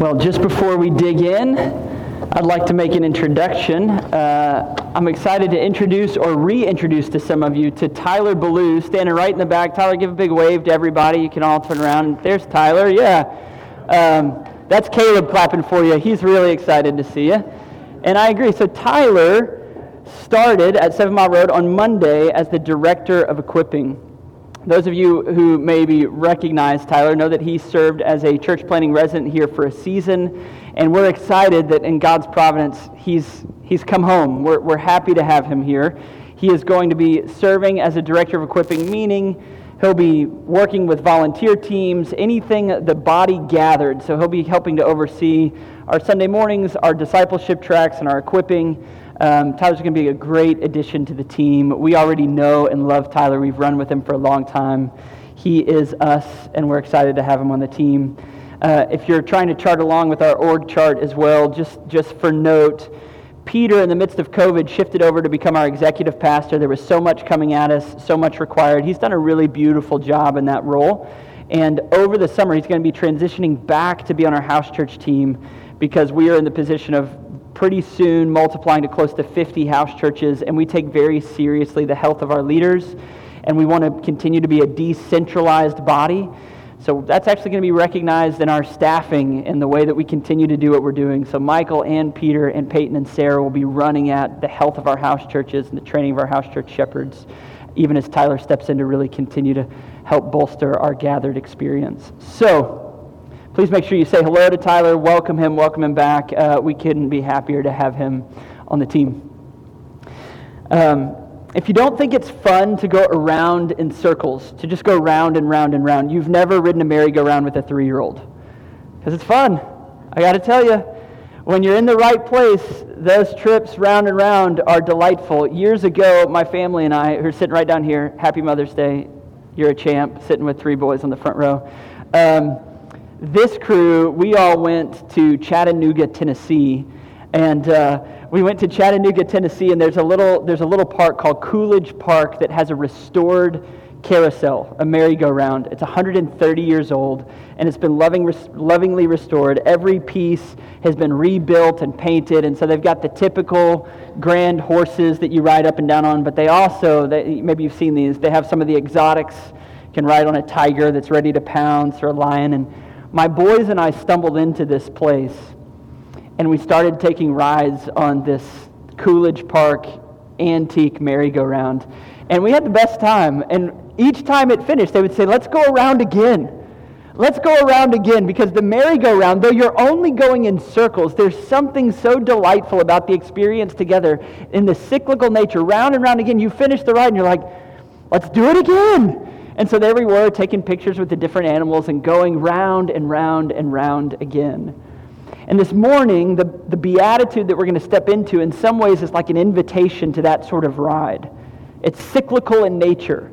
Well, just before we dig in, I'd like to make an introduction. Uh, I'm excited to introduce or reintroduce to some of you to Tyler Ballou, standing right in the back. Tyler, give a big wave to everybody. You can all turn around. There's Tyler, yeah. Um, that's Caleb clapping for you. He's really excited to see you. And I agree. So, Tyler started at Seven Mile Road on Monday as the director of equipping. Those of you who maybe recognize Tyler know that he served as a church planting resident here for a season, and we're excited that in God's providence, he's, he's come home. We're, we're happy to have him here. He is going to be serving as a director of equipping, meaning he'll be working with volunteer teams, anything the body gathered. So he'll be helping to oversee our Sunday mornings, our discipleship tracks, and our equipping. Um, Tyler's going to be a great addition to the team. We already know and love Tyler. We've run with him for a long time. He is us, and we're excited to have him on the team. Uh, if you're trying to chart along with our org chart as well, just, just for note, Peter, in the midst of COVID, shifted over to become our executive pastor. There was so much coming at us, so much required. He's done a really beautiful job in that role. And over the summer, he's going to be transitioning back to be on our house church team because we are in the position of pretty soon multiplying to close to 50 house churches, and we take very seriously the health of our leaders, and we want to continue to be a decentralized body. So that's actually going to be recognized in our staffing and the way that we continue to do what we're doing. So Michael and Peter and Peyton and Sarah will be running at the health of our house churches and the training of our house church shepherds, even as Tyler steps in to really continue to help bolster our gathered experience. So, Please make sure you say hello to Tyler, welcome him, welcome him back. Uh, we couldn't be happier to have him on the team. Um, if you don't think it's fun to go around in circles, to just go round and round and round, you've never ridden a merry-go-round with a three year old. Because it's fun. I got to tell you, when you're in the right place, those trips round and round are delightful. Years ago, my family and I, who are sitting right down here, happy Mother's Day, you're a champ, sitting with three boys on the front row. Um, this crew, we all went to Chattanooga, Tennessee, and uh, we went to Chattanooga, Tennessee, and there's a little there's a little park called Coolidge Park that has a restored carousel, a merry-go-round. It's 130 years old, and it's been loving, lovingly restored. Every piece has been rebuilt and painted, and so they've got the typical grand horses that you ride up and down on, but they also, they, maybe you've seen these, they have some of the exotics. You can ride on a tiger that's ready to pounce or a lion, and my boys and I stumbled into this place and we started taking rides on this Coolidge Park antique merry-go-round. And we had the best time. And each time it finished, they would say, Let's go around again. Let's go around again because the merry-go-round, though you're only going in circles, there's something so delightful about the experience together in the cyclical nature. Round and round again, you finish the ride and you're like, let's do it again. And so there we were, taking pictures with the different animals and going round and round and round again. And this morning, the, the beatitude that we're going to step into, in some ways, is like an invitation to that sort of ride. It's cyclical in nature,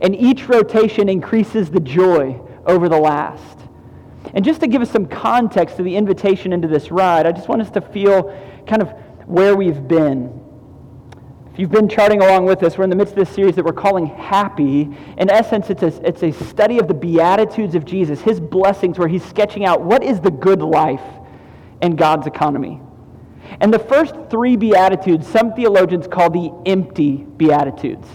and each rotation increases the joy over the last. And just to give us some context to the invitation into this ride, I just want us to feel kind of where we've been you've been charting along with us, we're in the midst of this series that we're calling Happy. In essence, it's a, it's a study of the Beatitudes of Jesus, his blessings, where he's sketching out what is the good life in God's economy. And the first three Beatitudes, some theologians call the empty Beatitudes.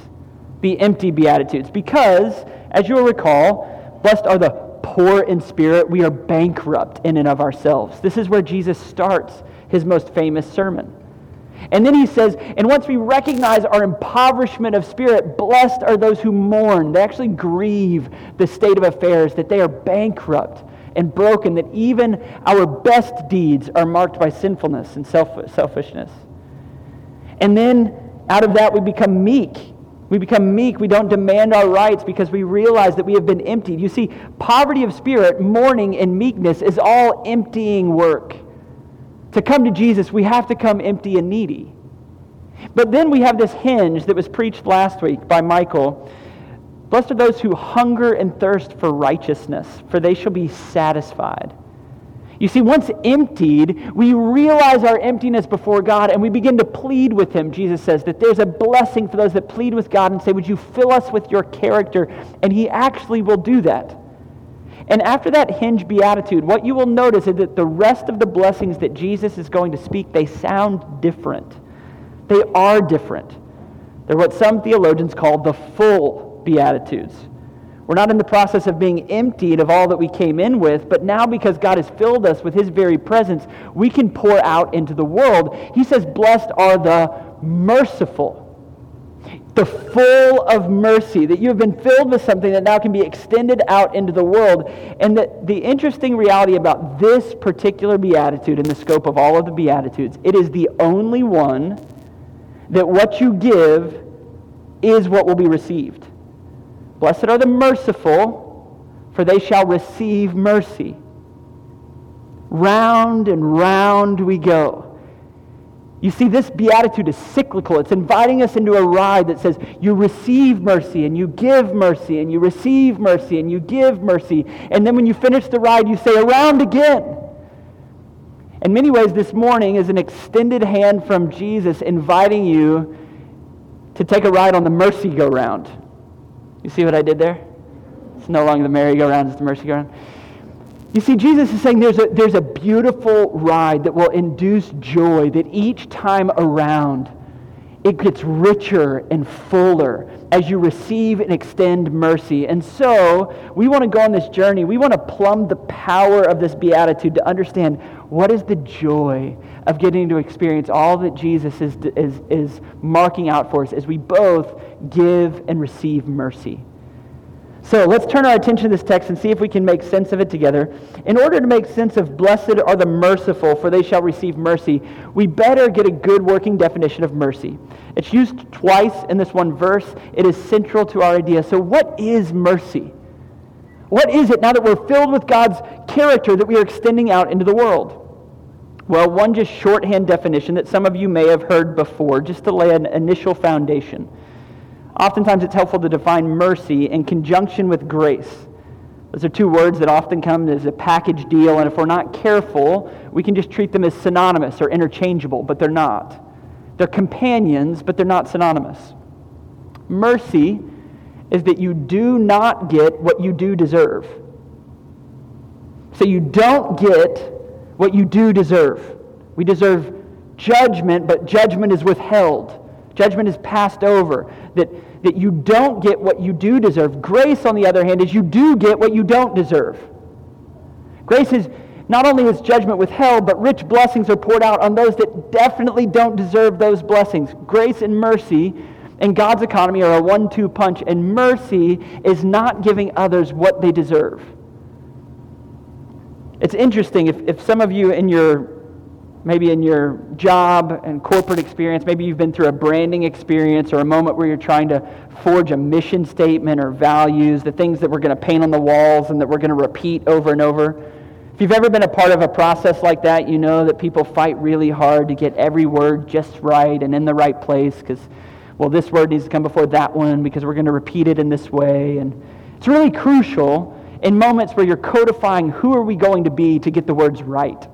The empty Beatitudes. Because, as you'll recall, blessed are the poor in spirit. We are bankrupt in and of ourselves. This is where Jesus starts his most famous sermon. And then he says, and once we recognize our impoverishment of spirit, blessed are those who mourn. They actually grieve the state of affairs, that they are bankrupt and broken, that even our best deeds are marked by sinfulness and self- selfishness. And then out of that, we become meek. We become meek. We don't demand our rights because we realize that we have been emptied. You see, poverty of spirit, mourning, and meekness is all emptying work. To come to Jesus, we have to come empty and needy. But then we have this hinge that was preached last week by Michael. Blessed are those who hunger and thirst for righteousness, for they shall be satisfied. You see, once emptied, we realize our emptiness before God and we begin to plead with Him. Jesus says that there's a blessing for those that plead with God and say, Would you fill us with your character? And He actually will do that. And after that hinge beatitude, what you will notice is that the rest of the blessings that Jesus is going to speak, they sound different. They are different. They're what some theologians call the full beatitudes. We're not in the process of being emptied of all that we came in with, but now because God has filled us with his very presence, we can pour out into the world. He says, Blessed are the merciful the full of mercy, that you have been filled with something that now can be extended out into the world. And that the interesting reality about this particular beatitude in the scope of all of the beatitudes, it is the only one that what you give is what will be received. Blessed are the merciful, for they shall receive mercy. Round and round we go. You see, this beatitude is cyclical. It's inviting us into a ride that says you receive mercy and you give mercy and you receive mercy and you give mercy. And then when you finish the ride, you say, around again. In many ways, this morning is an extended hand from Jesus inviting you to take a ride on the mercy go round. You see what I did there? It's no longer the merry-go-round, it's the mercy go round. You see, Jesus is saying there's a, there's a beautiful ride that will induce joy, that each time around, it gets richer and fuller as you receive and extend mercy. And so, we want to go on this journey. We want to plumb the power of this beatitude to understand what is the joy of getting to experience all that Jesus is, is, is marking out for us as we both give and receive mercy. So let's turn our attention to this text and see if we can make sense of it together. In order to make sense of blessed are the merciful, for they shall receive mercy, we better get a good working definition of mercy. It's used twice in this one verse. It is central to our idea. So, what is mercy? What is it now that we're filled with God's character that we are extending out into the world? Well, one just shorthand definition that some of you may have heard before, just to lay an initial foundation. Oftentimes it's helpful to define mercy in conjunction with grace. Those are two words that often come as a package deal, and if we're not careful, we can just treat them as synonymous or interchangeable, but they're not. They're companions, but they're not synonymous. Mercy is that you do not get what you do deserve. So you don't get what you do deserve. We deserve judgment, but judgment is withheld. Judgment is passed over. That, that you don't get what you do deserve. Grace, on the other hand, is you do get what you don't deserve. Grace is not only is judgment withheld, but rich blessings are poured out on those that definitely don't deserve those blessings. Grace and mercy in God's economy are a one two punch, and mercy is not giving others what they deserve. It's interesting if, if some of you in your maybe in your job and corporate experience, maybe you've been through a branding experience or a moment where you're trying to forge a mission statement or values, the things that we're going to paint on the walls and that we're going to repeat over and over. If you've ever been a part of a process like that, you know that people fight really hard to get every word just right and in the right place because, well, this word needs to come before that one because we're going to repeat it in this way. And it's really crucial in moments where you're codifying who are we going to be to get the words right.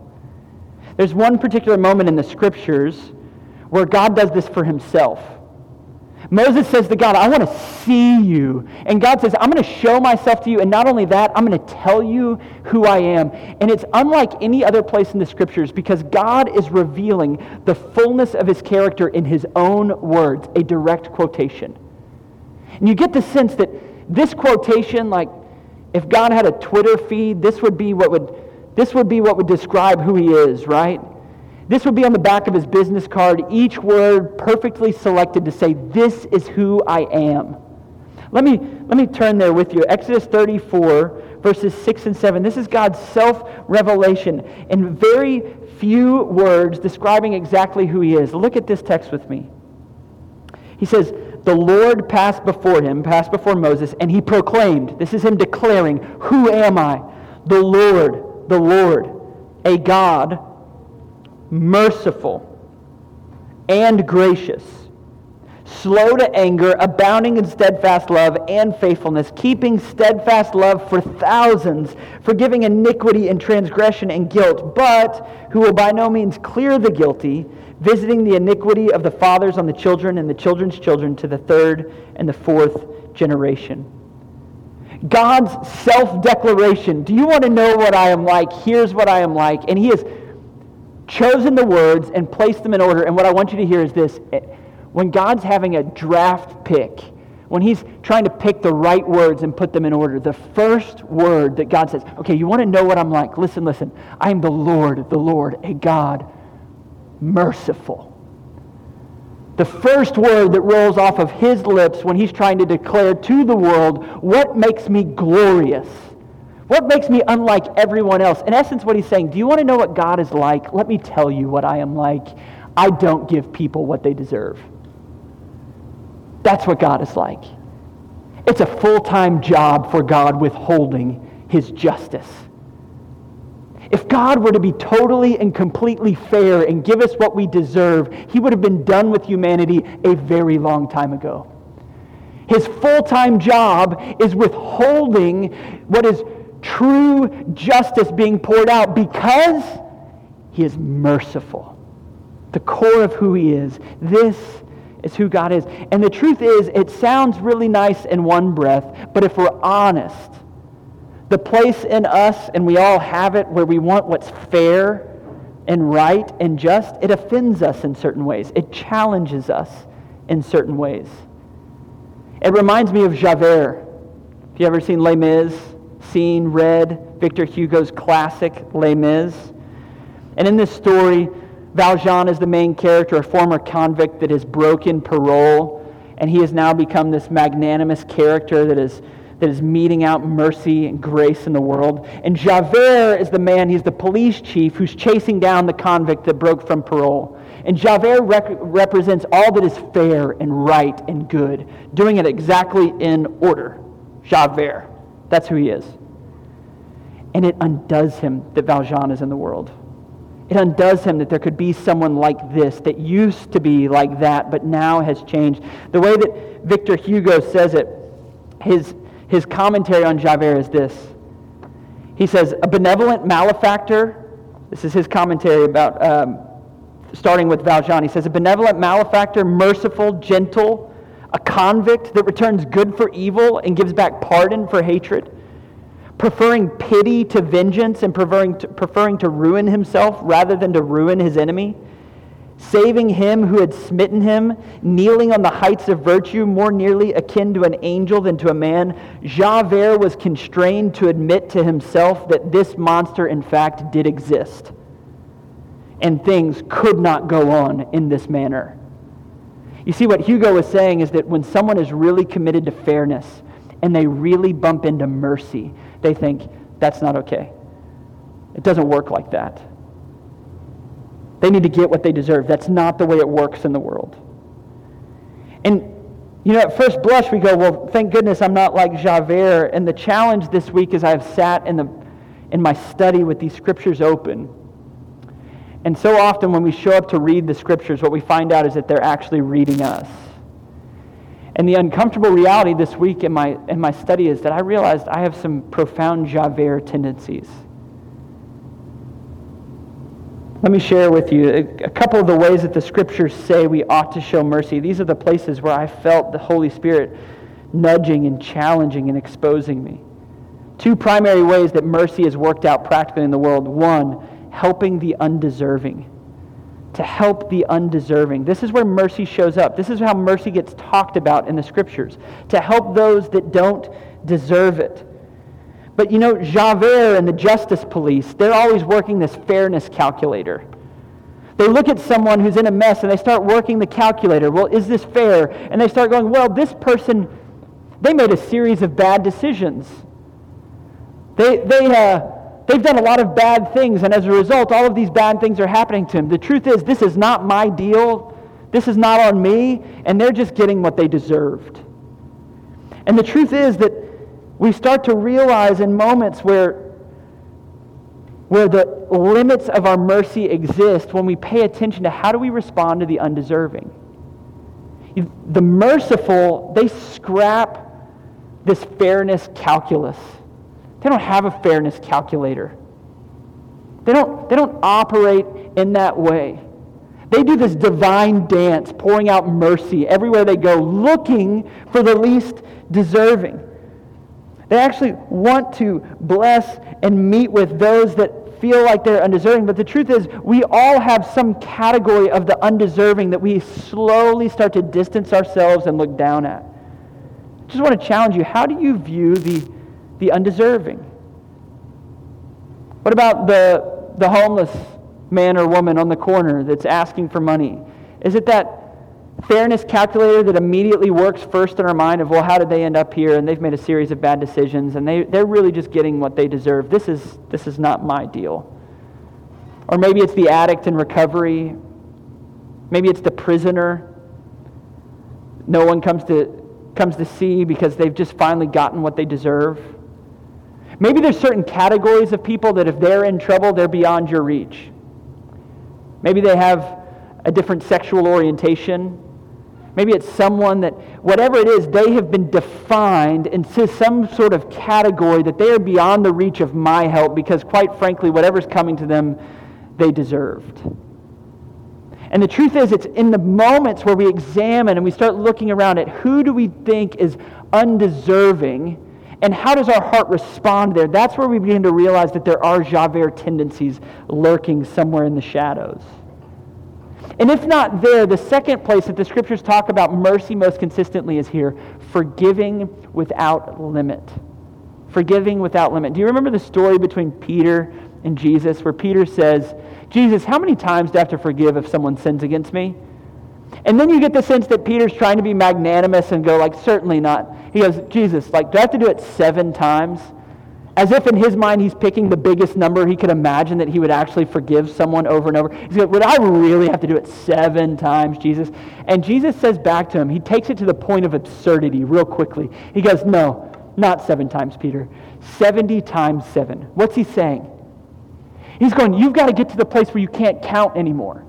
There's one particular moment in the scriptures where God does this for himself. Moses says to God, I want to see you. And God says, I'm going to show myself to you. And not only that, I'm going to tell you who I am. And it's unlike any other place in the scriptures because God is revealing the fullness of his character in his own words, a direct quotation. And you get the sense that this quotation, like if God had a Twitter feed, this would be what would this would be what would describe who he is, right? This would be on the back of his business card, each word perfectly selected to say, This is who I am. Let me, let me turn there with you. Exodus 34, verses 6 and 7. This is God's self revelation in very few words describing exactly who he is. Look at this text with me. He says, The Lord passed before him, passed before Moses, and he proclaimed, This is him declaring, Who am I? The Lord the Lord, a God merciful and gracious, slow to anger, abounding in steadfast love and faithfulness, keeping steadfast love for thousands, forgiving iniquity and transgression and guilt, but who will by no means clear the guilty, visiting the iniquity of the fathers on the children and the children's children to the third and the fourth generation. God's self declaration. Do you want to know what I am like? Here's what I am like. And He has chosen the words and placed them in order. And what I want you to hear is this when God's having a draft pick, when He's trying to pick the right words and put them in order, the first word that God says, okay, you want to know what I'm like? Listen, listen. I am the Lord, the Lord, a God merciful the first word that rolls off of his lips when he's trying to declare to the world what makes me glorious. What makes me unlike everyone else? In essence, what he's saying, do you want to know what God is like? Let me tell you what I am like. I don't give people what they deserve. That's what God is like. It's a full time job for God withholding his justice. If God were to be totally and completely fair and give us what we deserve, he would have been done with humanity a very long time ago. His full time job is withholding what is true justice being poured out because he is merciful. The core of who he is. This is who God is. And the truth is, it sounds really nice in one breath, but if we're honest, the place in us, and we all have it, where we want what's fair and right and just, it offends us in certain ways. It challenges us in certain ways. It reminds me of Javert. If you ever seen Les Mis? Seen, read Victor Hugo's classic Les Mis? And in this story, Valjean is the main character, a former convict that has broken parole, and he has now become this magnanimous character that is that is meting out mercy and grace in the world. And Javert is the man, he's the police chief who's chasing down the convict that broke from parole. And Javert rec- represents all that is fair and right and good, doing it exactly in order. Javert. That's who he is. And it undoes him that Valjean is in the world. It undoes him that there could be someone like this that used to be like that, but now has changed. The way that Victor Hugo says it, his, his commentary on Javert is this. He says, a benevolent malefactor, this is his commentary about, um, starting with Valjean. He says, a benevolent malefactor, merciful, gentle, a convict that returns good for evil and gives back pardon for hatred, preferring pity to vengeance and preferring to, preferring to ruin himself rather than to ruin his enemy saving him who had smitten him, kneeling on the heights of virtue, more nearly akin to an angel than to a man, Javert was constrained to admit to himself that this monster, in fact, did exist. And things could not go on in this manner. You see, what Hugo is saying is that when someone is really committed to fairness and they really bump into mercy, they think, that's not okay. It doesn't work like that. They need to get what they deserve. That's not the way it works in the world. And, you know, at first blush, we go, well, thank goodness I'm not like Javert. And the challenge this week is I've sat in, the, in my study with these scriptures open. And so often when we show up to read the scriptures, what we find out is that they're actually reading us. And the uncomfortable reality this week in my, in my study is that I realized I have some profound Javert tendencies. Let me share with you a, couple of the ways that the scriptures say we ought to show mercy. These are the places where I felt the Holy Spirit nudging and challenging and exposing me. Two primary ways that mercy is worked out practically in the world. One, helping the undeserving. To help the undeserving. This is where mercy shows up. This is how mercy gets talked about in the scriptures. To help those that don't deserve it. But you know, Javert and the justice police, they're always working this fairness calculator. They look at someone who's in a mess and they start working the calculator. Well, is this fair? And they start going, well, this person, they made a series of bad decisions. They, they, uh, they've done a lot of bad things, and as a result, all of these bad things are happening to them. The truth is, this is not my deal. This is not on me, and they're just getting what they deserved. And the truth is that we start to realize in moments where, where the limits of our mercy exist when we pay attention to how do we respond to the undeserving. The merciful, they scrap this fairness calculus. They don't have a fairness calculator. They don't, they don't operate in that way. They do this divine dance, pouring out mercy everywhere they go, looking for the least deserving. They actually want to bless and meet with those that feel like they're undeserving. But the truth is, we all have some category of the undeserving that we slowly start to distance ourselves and look down at. I just want to challenge you how do you view the, the undeserving? What about the, the homeless man or woman on the corner that's asking for money? Is it that fairness calculator that immediately works first in our mind of, well, how did they end up here? And they've made a series of bad decisions, and they, they're really just getting what they deserve. This is, this is not my deal. Or maybe it's the addict in recovery. Maybe it's the prisoner. No one comes to, comes to see because they've just finally gotten what they deserve. Maybe there's certain categories of people that if they're in trouble, they're beyond your reach. Maybe they have a different sexual orientation. Maybe it's someone that, whatever it is, they have been defined into some sort of category that they are beyond the reach of my help because, quite frankly, whatever's coming to them, they deserved. And the truth is, it's in the moments where we examine and we start looking around at who do we think is undeserving and how does our heart respond there? That's where we begin to realize that there are Javert tendencies lurking somewhere in the shadows. And if not there, the second place that the scriptures talk about mercy most consistently is here forgiving without limit. Forgiving without limit. Do you remember the story between Peter and Jesus where Peter says, Jesus, how many times do I have to forgive if someone sins against me? And then you get the sense that Peter's trying to be magnanimous and go, like, certainly not. He goes, Jesus, like, do I have to do it seven times? As if in his mind he's picking the biggest number he could imagine that he would actually forgive someone over and over. He's like, Would I really have to do it seven times, Jesus? And Jesus says back to him, he takes it to the point of absurdity real quickly. He goes, No, not seven times, Peter. 70 times seven. What's he saying? He's going, You've got to get to the place where you can't count anymore.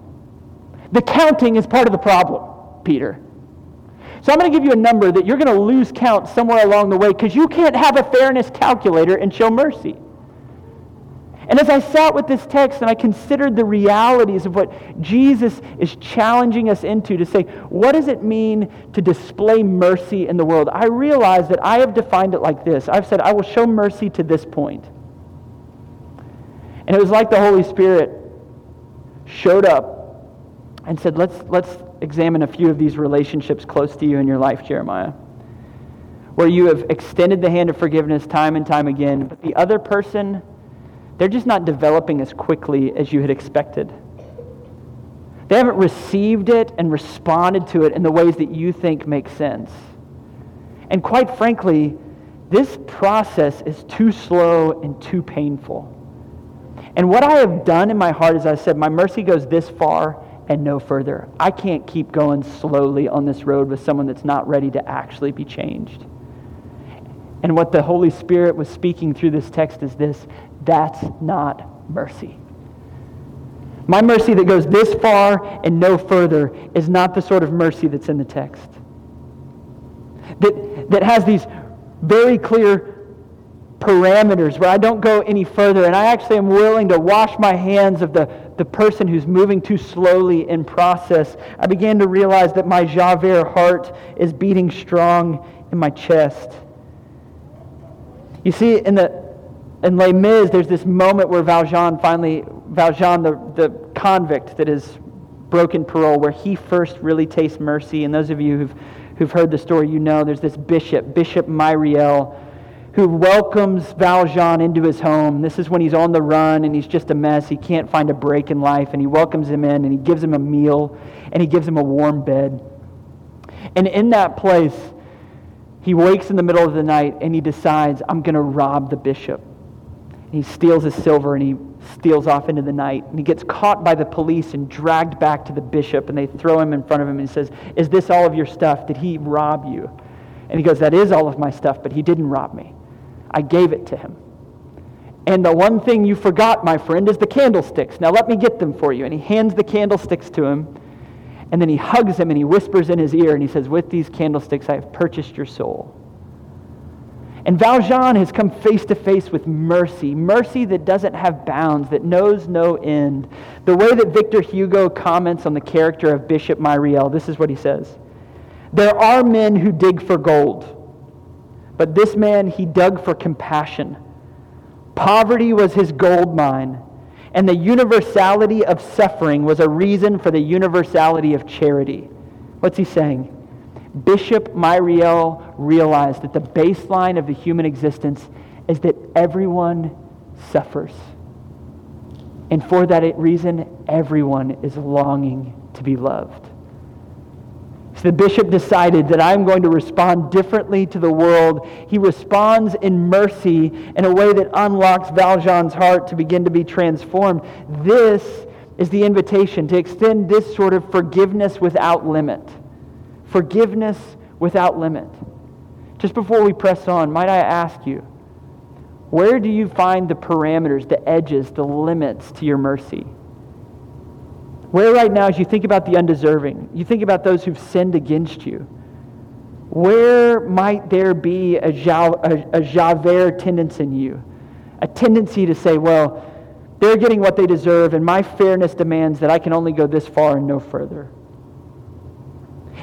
The counting is part of the problem, Peter. So I'm going to give you a number that you're going to lose count somewhere along the way because you can't have a fairness calculator and show mercy. And as I sat with this text and I considered the realities of what Jesus is challenging us into to say, what does it mean to display mercy in the world? I realized that I have defined it like this I've said, I will show mercy to this point. And it was like the Holy Spirit showed up and said, let's, let's examine a few of these relationships close to you in your life, Jeremiah, where you have extended the hand of forgiveness time and time again, but the other person, they're just not developing as quickly as you had expected. They haven't received it and responded to it in the ways that you think make sense. And quite frankly, this process is too slow and too painful. And what I have done in my heart is I said, my mercy goes this far and no further. I can't keep going slowly on this road with someone that's not ready to actually be changed. And what the Holy Spirit was speaking through this text is this that's not mercy. My mercy that goes this far and no further is not the sort of mercy that's in the text. That, that has these very clear parameters where I don't go any further and I actually am willing to wash my hands of the, the person who's moving too slowly in process. I began to realize that my Javert heart is beating strong in my chest. You see, in the in Les Mis, there's this moment where Valjean finally, Valjean, the, the convict that is broken parole, where he first really tastes mercy. And those of you who've, who've heard the story, you know there's this bishop, Bishop Myriel, who welcomes Valjean into his home. This is when he's on the run and he's just a mess. He can't find a break in life. And he welcomes him in and he gives him a meal and he gives him a warm bed. And in that place, he wakes in the middle of the night and he decides, I'm going to rob the bishop. And he steals his silver and he steals off into the night. And he gets caught by the police and dragged back to the bishop. And they throw him in front of him and he says, Is this all of your stuff? Did he rob you? And he goes, That is all of my stuff, but he didn't rob me. I gave it to him. And the one thing you forgot, my friend, is the candlesticks. Now let me get them for you. And he hands the candlesticks to him. And then he hugs him and he whispers in his ear and he says, With these candlesticks I have purchased your soul. And Valjean has come face to face with mercy, mercy that doesn't have bounds, that knows no end. The way that Victor Hugo comments on the character of Bishop Myriel, this is what he says There are men who dig for gold But this man, he dug for compassion. Poverty was his gold mine, and the universality of suffering was a reason for the universality of charity. What's he saying? Bishop Myriel realized that the baseline of the human existence is that everyone suffers. And for that reason, everyone is longing to be loved. The bishop decided that I'm going to respond differently to the world. He responds in mercy in a way that unlocks Valjean's heart to begin to be transformed. This is the invitation to extend this sort of forgiveness without limit. Forgiveness without limit. Just before we press on, might I ask you, where do you find the parameters, the edges, the limits to your mercy? Where right now, as you think about the undeserving, you think about those who've sinned against you, where might there be a, a, a Javert tendency in you? A tendency to say, well, they're getting what they deserve, and my fairness demands that I can only go this far and no further.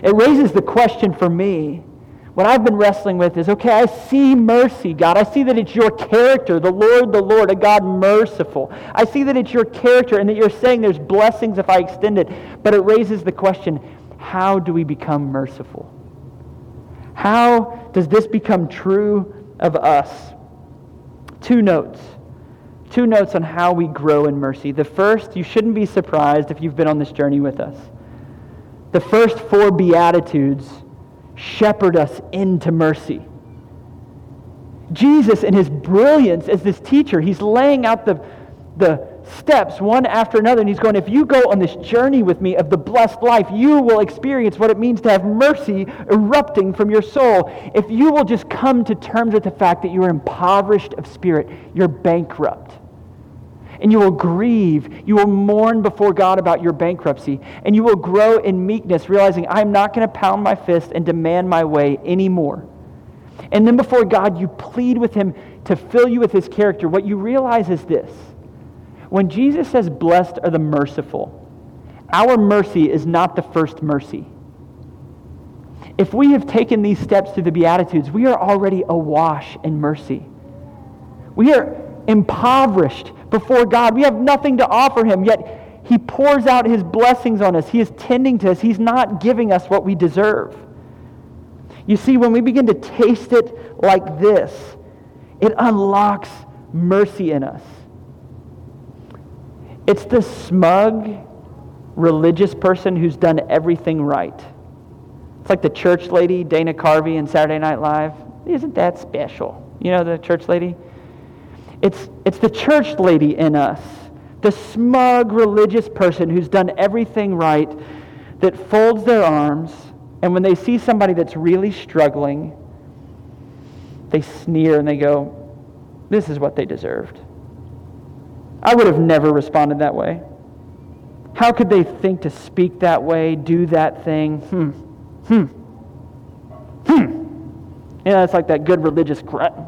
It raises the question for me what I've been wrestling with is okay, I see mercy, God. I see that it's your character, the Lord, the Lord, a God merciful. I see that it's your character and that you're saying there's blessings if I extend it. But it raises the question how do we become merciful? How does this become true of us? Two notes. Two notes on how we grow in mercy. The first, you shouldn't be surprised if you've been on this journey with us. The first four Beatitudes shepherd us into mercy. Jesus, in his brilliance as this teacher, he's laying out the, the steps one after another, and he's going, If you go on this journey with me of the blessed life, you will experience what it means to have mercy erupting from your soul. If you will just come to terms with the fact that you are impoverished of spirit, you're bankrupt and you will grieve. You will mourn before God about your bankruptcy, and you will grow in meekness, realizing I'm not going to pound my fist and demand my way anymore. And then before God, you plead with Him to fill you with His character. What you realize is this when Jesus says, Blessed are the merciful, our mercy is not the first mercy. If we have taken these steps through the Beatitudes, we are already awash in mercy. We are impoverished before God. We have nothing to offer him, yet he pours out his blessings on us. He is tending to us. He's not giving us what we deserve. You see, when we begin to taste it like this, it unlocks mercy in us. It's the smug, religious person who's done everything right. It's like the church lady, Dana Carvey, in Saturday Night Live. Isn't that special? You know the church lady? It's, it's the church lady in us, the smug religious person who's done everything right, that folds their arms, and when they see somebody that's really struggling, they sneer and they go, This is what they deserved. I would have never responded that way. How could they think to speak that way, do that thing? Hmm. Hmm. Hmm. Yeah, it's like that good religious cretin.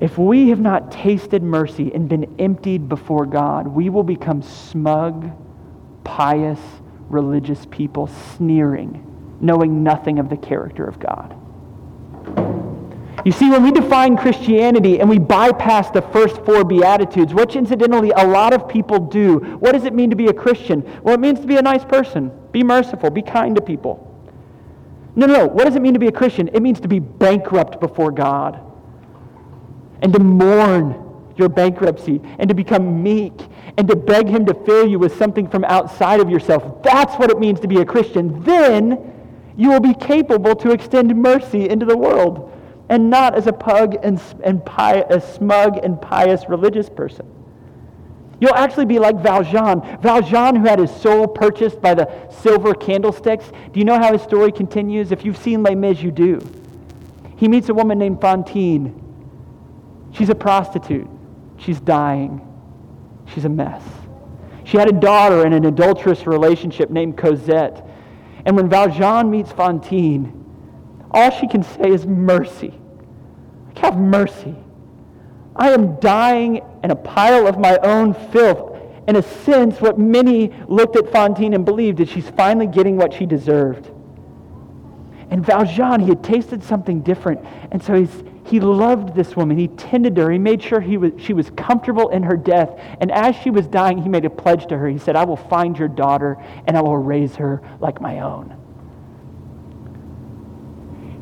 If we have not tasted mercy and been emptied before God, we will become smug, pious, religious people, sneering, knowing nothing of the character of God. You see, when we define Christianity and we bypass the first four Beatitudes, which incidentally a lot of people do, what does it mean to be a Christian? Well, it means to be a nice person, be merciful, be kind to people. No, no, no. What does it mean to be a Christian? It means to be bankrupt before God and to mourn your bankruptcy and to become meek and to beg Him to fill you with something from outside of yourself. That's what it means to be a Christian. Then you will be capable to extend mercy into the world and not as a pug and, and pi- a smug and pious religious person. You'll actually be like Valjean. Valjean, who had his soul purchased by the silver candlesticks. Do you know how his story continues? If you've seen Les Mis, you do. He meets a woman named Fantine She's a prostitute. She's dying. She's a mess. She had a daughter in an adulterous relationship named Cosette. And when Valjean meets Fantine, all she can say is mercy. Have mercy. I am dying in a pile of my own filth. In a sense, what many looked at Fantine and believed is she's finally getting what she deserved. And Valjean, he had tasted something different. And so he's, he loved this woman. He tended to her. He made sure he was, she was comfortable in her death. And as she was dying, he made a pledge to her. He said, I will find your daughter and I will raise her like my own.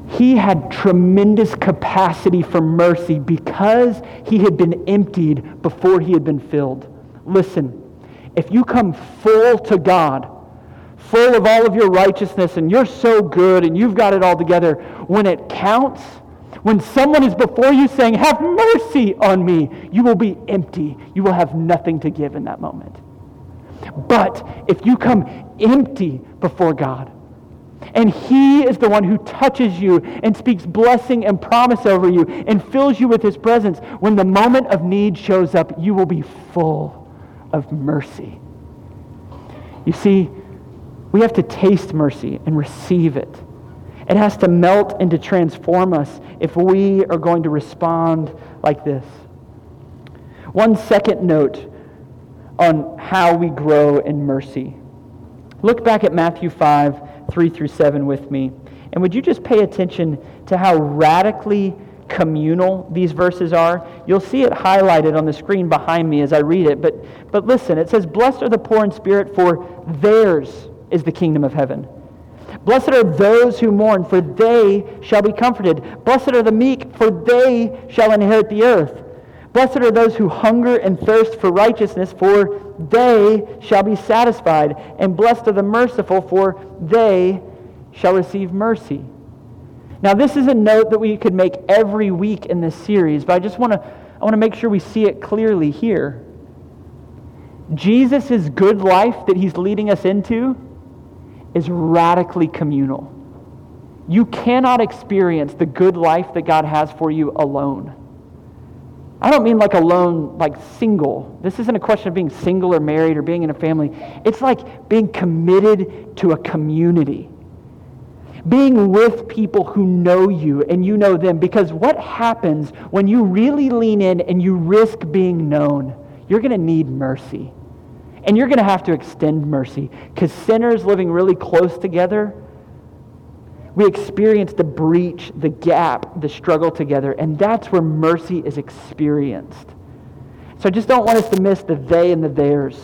He had tremendous capacity for mercy because he had been emptied before he had been filled. Listen, if you come full to God, full of all of your righteousness, and you're so good and you've got it all together, when it counts, when someone is before you saying, Have mercy on me, you will be empty. You will have nothing to give in that moment. But if you come empty before God, and He is the one who touches you and speaks blessing and promise over you and fills you with His presence. When the moment of need shows up, you will be full of mercy. You see, we have to taste mercy and receive it. It has to melt and to transform us if we are going to respond like this. One second note on how we grow in mercy. Look back at Matthew 5, 3 through 7 with me. And would you just pay attention to how radically communal these verses are? You'll see it highlighted on the screen behind me as I read it. But, but listen, it says, Blessed are the poor in spirit, for theirs is the kingdom of heaven. Blessed are those who mourn, for they shall be comforted. Blessed are the meek, for they shall inherit the earth. Blessed are those who hunger and thirst for righteousness, for they shall be satisfied. And blessed are the merciful, for they shall receive mercy. Now, this is a note that we could make every week in this series, but I just want to I want to make sure we see it clearly here. Jesus' good life that he's leading us into is radically communal. You cannot experience the good life that God has for you alone. I don't mean like alone, like single. This isn't a question of being single or married or being in a family. It's like being committed to a community. Being with people who know you and you know them. Because what happens when you really lean in and you risk being known? You're going to need mercy. And you're going to have to extend mercy because sinners living really close together, we experience the breach, the gap, the struggle together. And that's where mercy is experienced. So I just don't want us to miss the they and the theirs.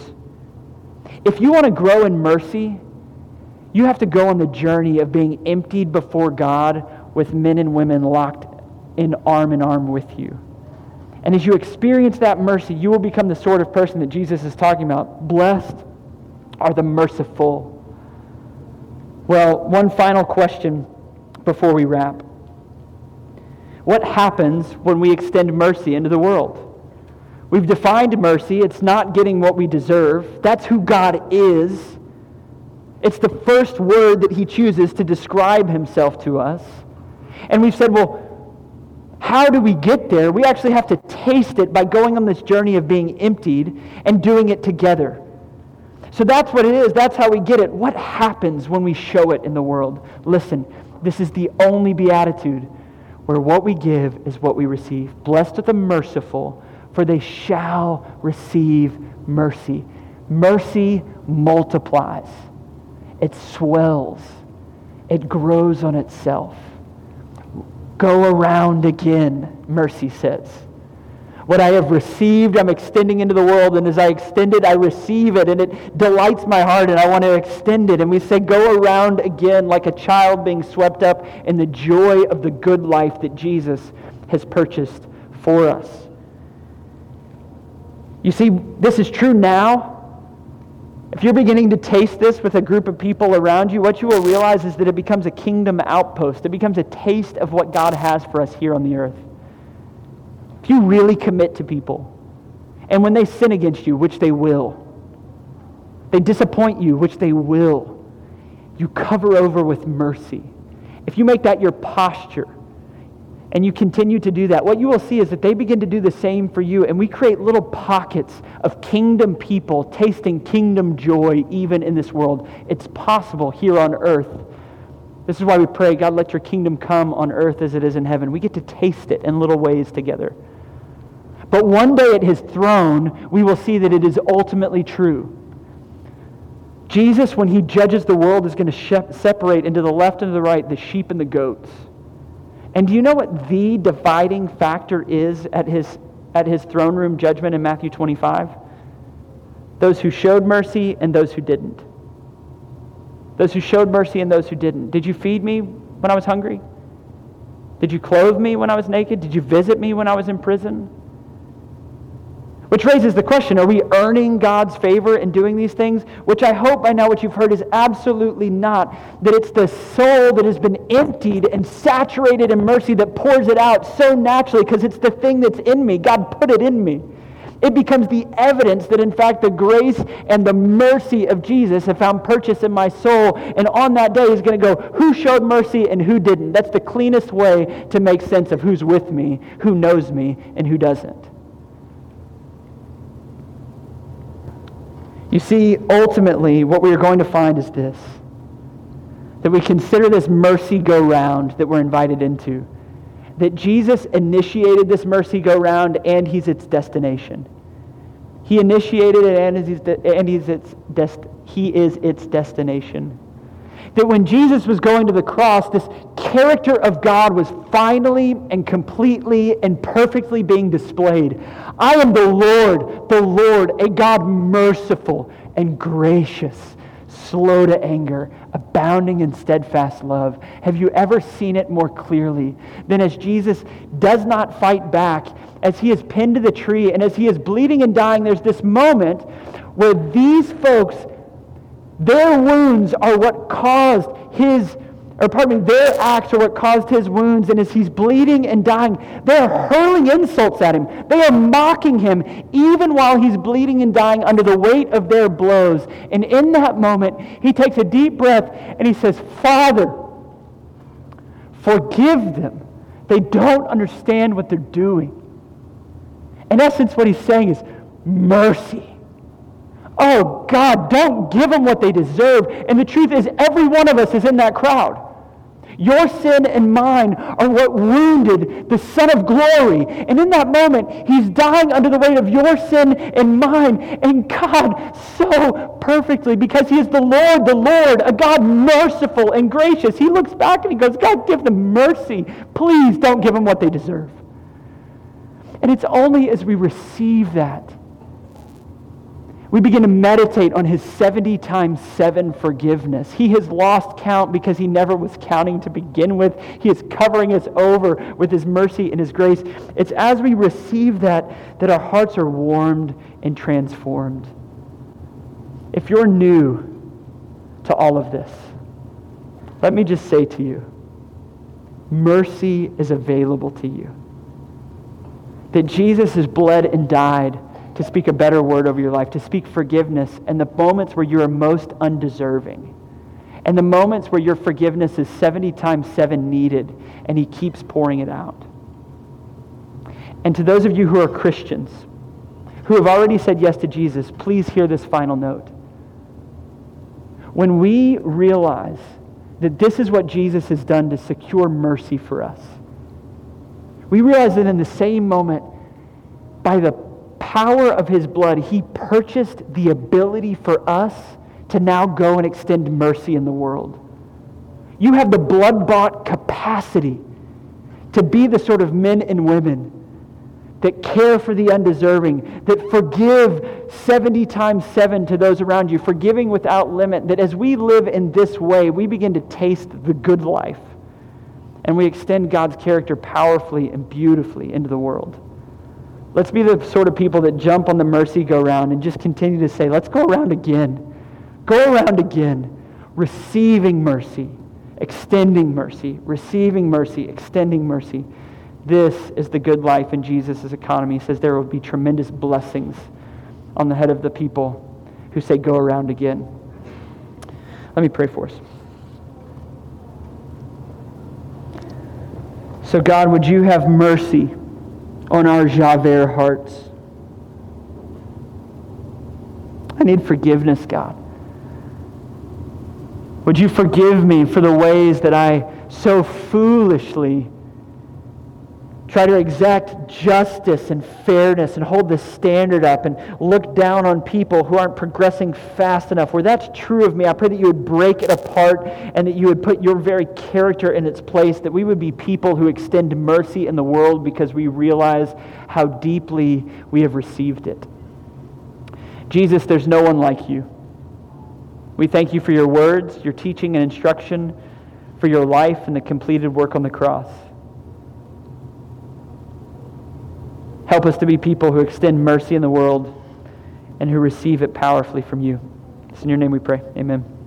If you want to grow in mercy, you have to go on the journey of being emptied before God with men and women locked in arm in arm with you. And as you experience that mercy, you will become the sort of person that Jesus is talking about. Blessed are the merciful. Well, one final question before we wrap. What happens when we extend mercy into the world? We've defined mercy. It's not getting what we deserve. That's who God is. It's the first word that he chooses to describe himself to us. And we've said, well, how do we get there? We actually have to taste it by going on this journey of being emptied and doing it together. So that's what it is. That's how we get it. What happens when we show it in the world? Listen, this is the only beatitude where what we give is what we receive. Blessed are the merciful, for they shall receive mercy. Mercy multiplies, it swells, it grows on itself. Go around again, mercy says. What I have received, I'm extending into the world, and as I extend it, I receive it, and it delights my heart, and I want to extend it. And we say, Go around again like a child being swept up in the joy of the good life that Jesus has purchased for us. You see, this is true now if you're beginning to taste this with a group of people around you, what you will realize is that it becomes a kingdom outpost. It becomes a taste of what God has for us here on the earth. If you really commit to people, and when they sin against you, which they will, they disappoint you, which they will, you cover over with mercy. If you make that your posture, and you continue to do that, what you will see is that they begin to do the same for you. And we create little pockets of kingdom people tasting kingdom joy even in this world. It's possible here on earth. This is why we pray, God, let your kingdom come on earth as it is in heaven. We get to taste it in little ways together. But one day at his throne, we will see that it is ultimately true. Jesus, when he judges the world, is going to separate into the left and the right the sheep and the goats. And do you know what the dividing factor is at his, at his throne room judgment in Matthew 25? Those who showed mercy and those who didn't. Those who showed mercy and those who didn't. Did you feed me when I was hungry? Did you clothe me when I was naked? Did you visit me when I was in prison? Which raises the question are we earning God's favor in doing these things? Which I hope by now what you've heard is absolutely not. That it's the soul that has been emptied and saturated in mercy that pours it out so naturally because it's the thing that's in me. God put it in me. It becomes the evidence that, in fact, the grace and the mercy of Jesus have found purchase in my soul. And on that day, he's going to go, who showed mercy and who didn't? That's the cleanest way to make sense of who's with me, who knows me, and who doesn't. You see, ultimately, what we are going to find is this that we consider this mercy go round that we're invited into. That Jesus initiated this mercy go round and he's its destination. He initiated it and, and he's its dest- he is its destination. That when Jesus was going to the cross, this character of God was finally and completely and perfectly being displayed. I am the Lord, the Lord, a God merciful and gracious, slow to anger, abounding in steadfast love. Have you ever seen it more clearly than as Jesus does not fight back, as he is pinned to the tree, and as he is bleeding and dying? There's this moment where these folks, their wounds are what caused his or pardon me, their acts are what caused his wounds. And as he's bleeding and dying, they are hurling insults at him. They are mocking him, even while he's bleeding and dying under the weight of their blows. And in that moment, he takes a deep breath and he says, Father, forgive them. They don't understand what they're doing. In essence, what he's saying is mercy. Oh, God, don't give them what they deserve. And the truth is, every one of us is in that crowd. Your sin and mine are what wounded the Son of Glory. And in that moment, he's dying under the weight of your sin and mine. And God, so perfectly, because he is the Lord, the Lord, a God merciful and gracious, he looks back and he goes, God, give them mercy. Please don't give them what they deserve. And it's only as we receive that we begin to meditate on his 70 times 7 forgiveness. He has lost count because he never was counting to begin with. He is covering us over with his mercy and his grace. It's as we receive that that our hearts are warmed and transformed. If you're new to all of this, let me just say to you mercy is available to you. That Jesus has bled and died to speak a better word over your life, to speak forgiveness in the moments where you are most undeserving. And the moments where your forgiveness is 70 times 7 needed, and He keeps pouring it out. And to those of you who are Christians, who have already said yes to Jesus, please hear this final note. When we realize that this is what Jesus has done to secure mercy for us, we realize that in the same moment, by the power of his blood, he purchased the ability for us to now go and extend mercy in the world. You have the blood bought capacity to be the sort of men and women that care for the undeserving, that forgive 70 times 7 to those around you, forgiving without limit, that as we live in this way, we begin to taste the good life and we extend God's character powerfully and beautifully into the world. Let's be the sort of people that jump on the mercy go round and just continue to say, let's go around again. Go around again. Receiving mercy, extending mercy, receiving mercy, extending mercy. This is the good life in Jesus' economy. He says there will be tremendous blessings on the head of the people who say, go around again. Let me pray for us. So, God, would you have mercy? On our Javert hearts. I need forgiveness, God. Would you forgive me for the ways that I so foolishly try to exact justice and fairness and hold the standard up and look down on people who aren't progressing fast enough. Where that's true of me, I pray that you would break it apart and that you would put your very character in its place, that we would be people who extend mercy in the world because we realize how deeply we have received it. Jesus, there's no one like you. We thank you for your words, your teaching and instruction, for your life and the completed work on the cross. Help us to be people who extend mercy in the world and who receive it powerfully from you. It's in your name we pray. Amen.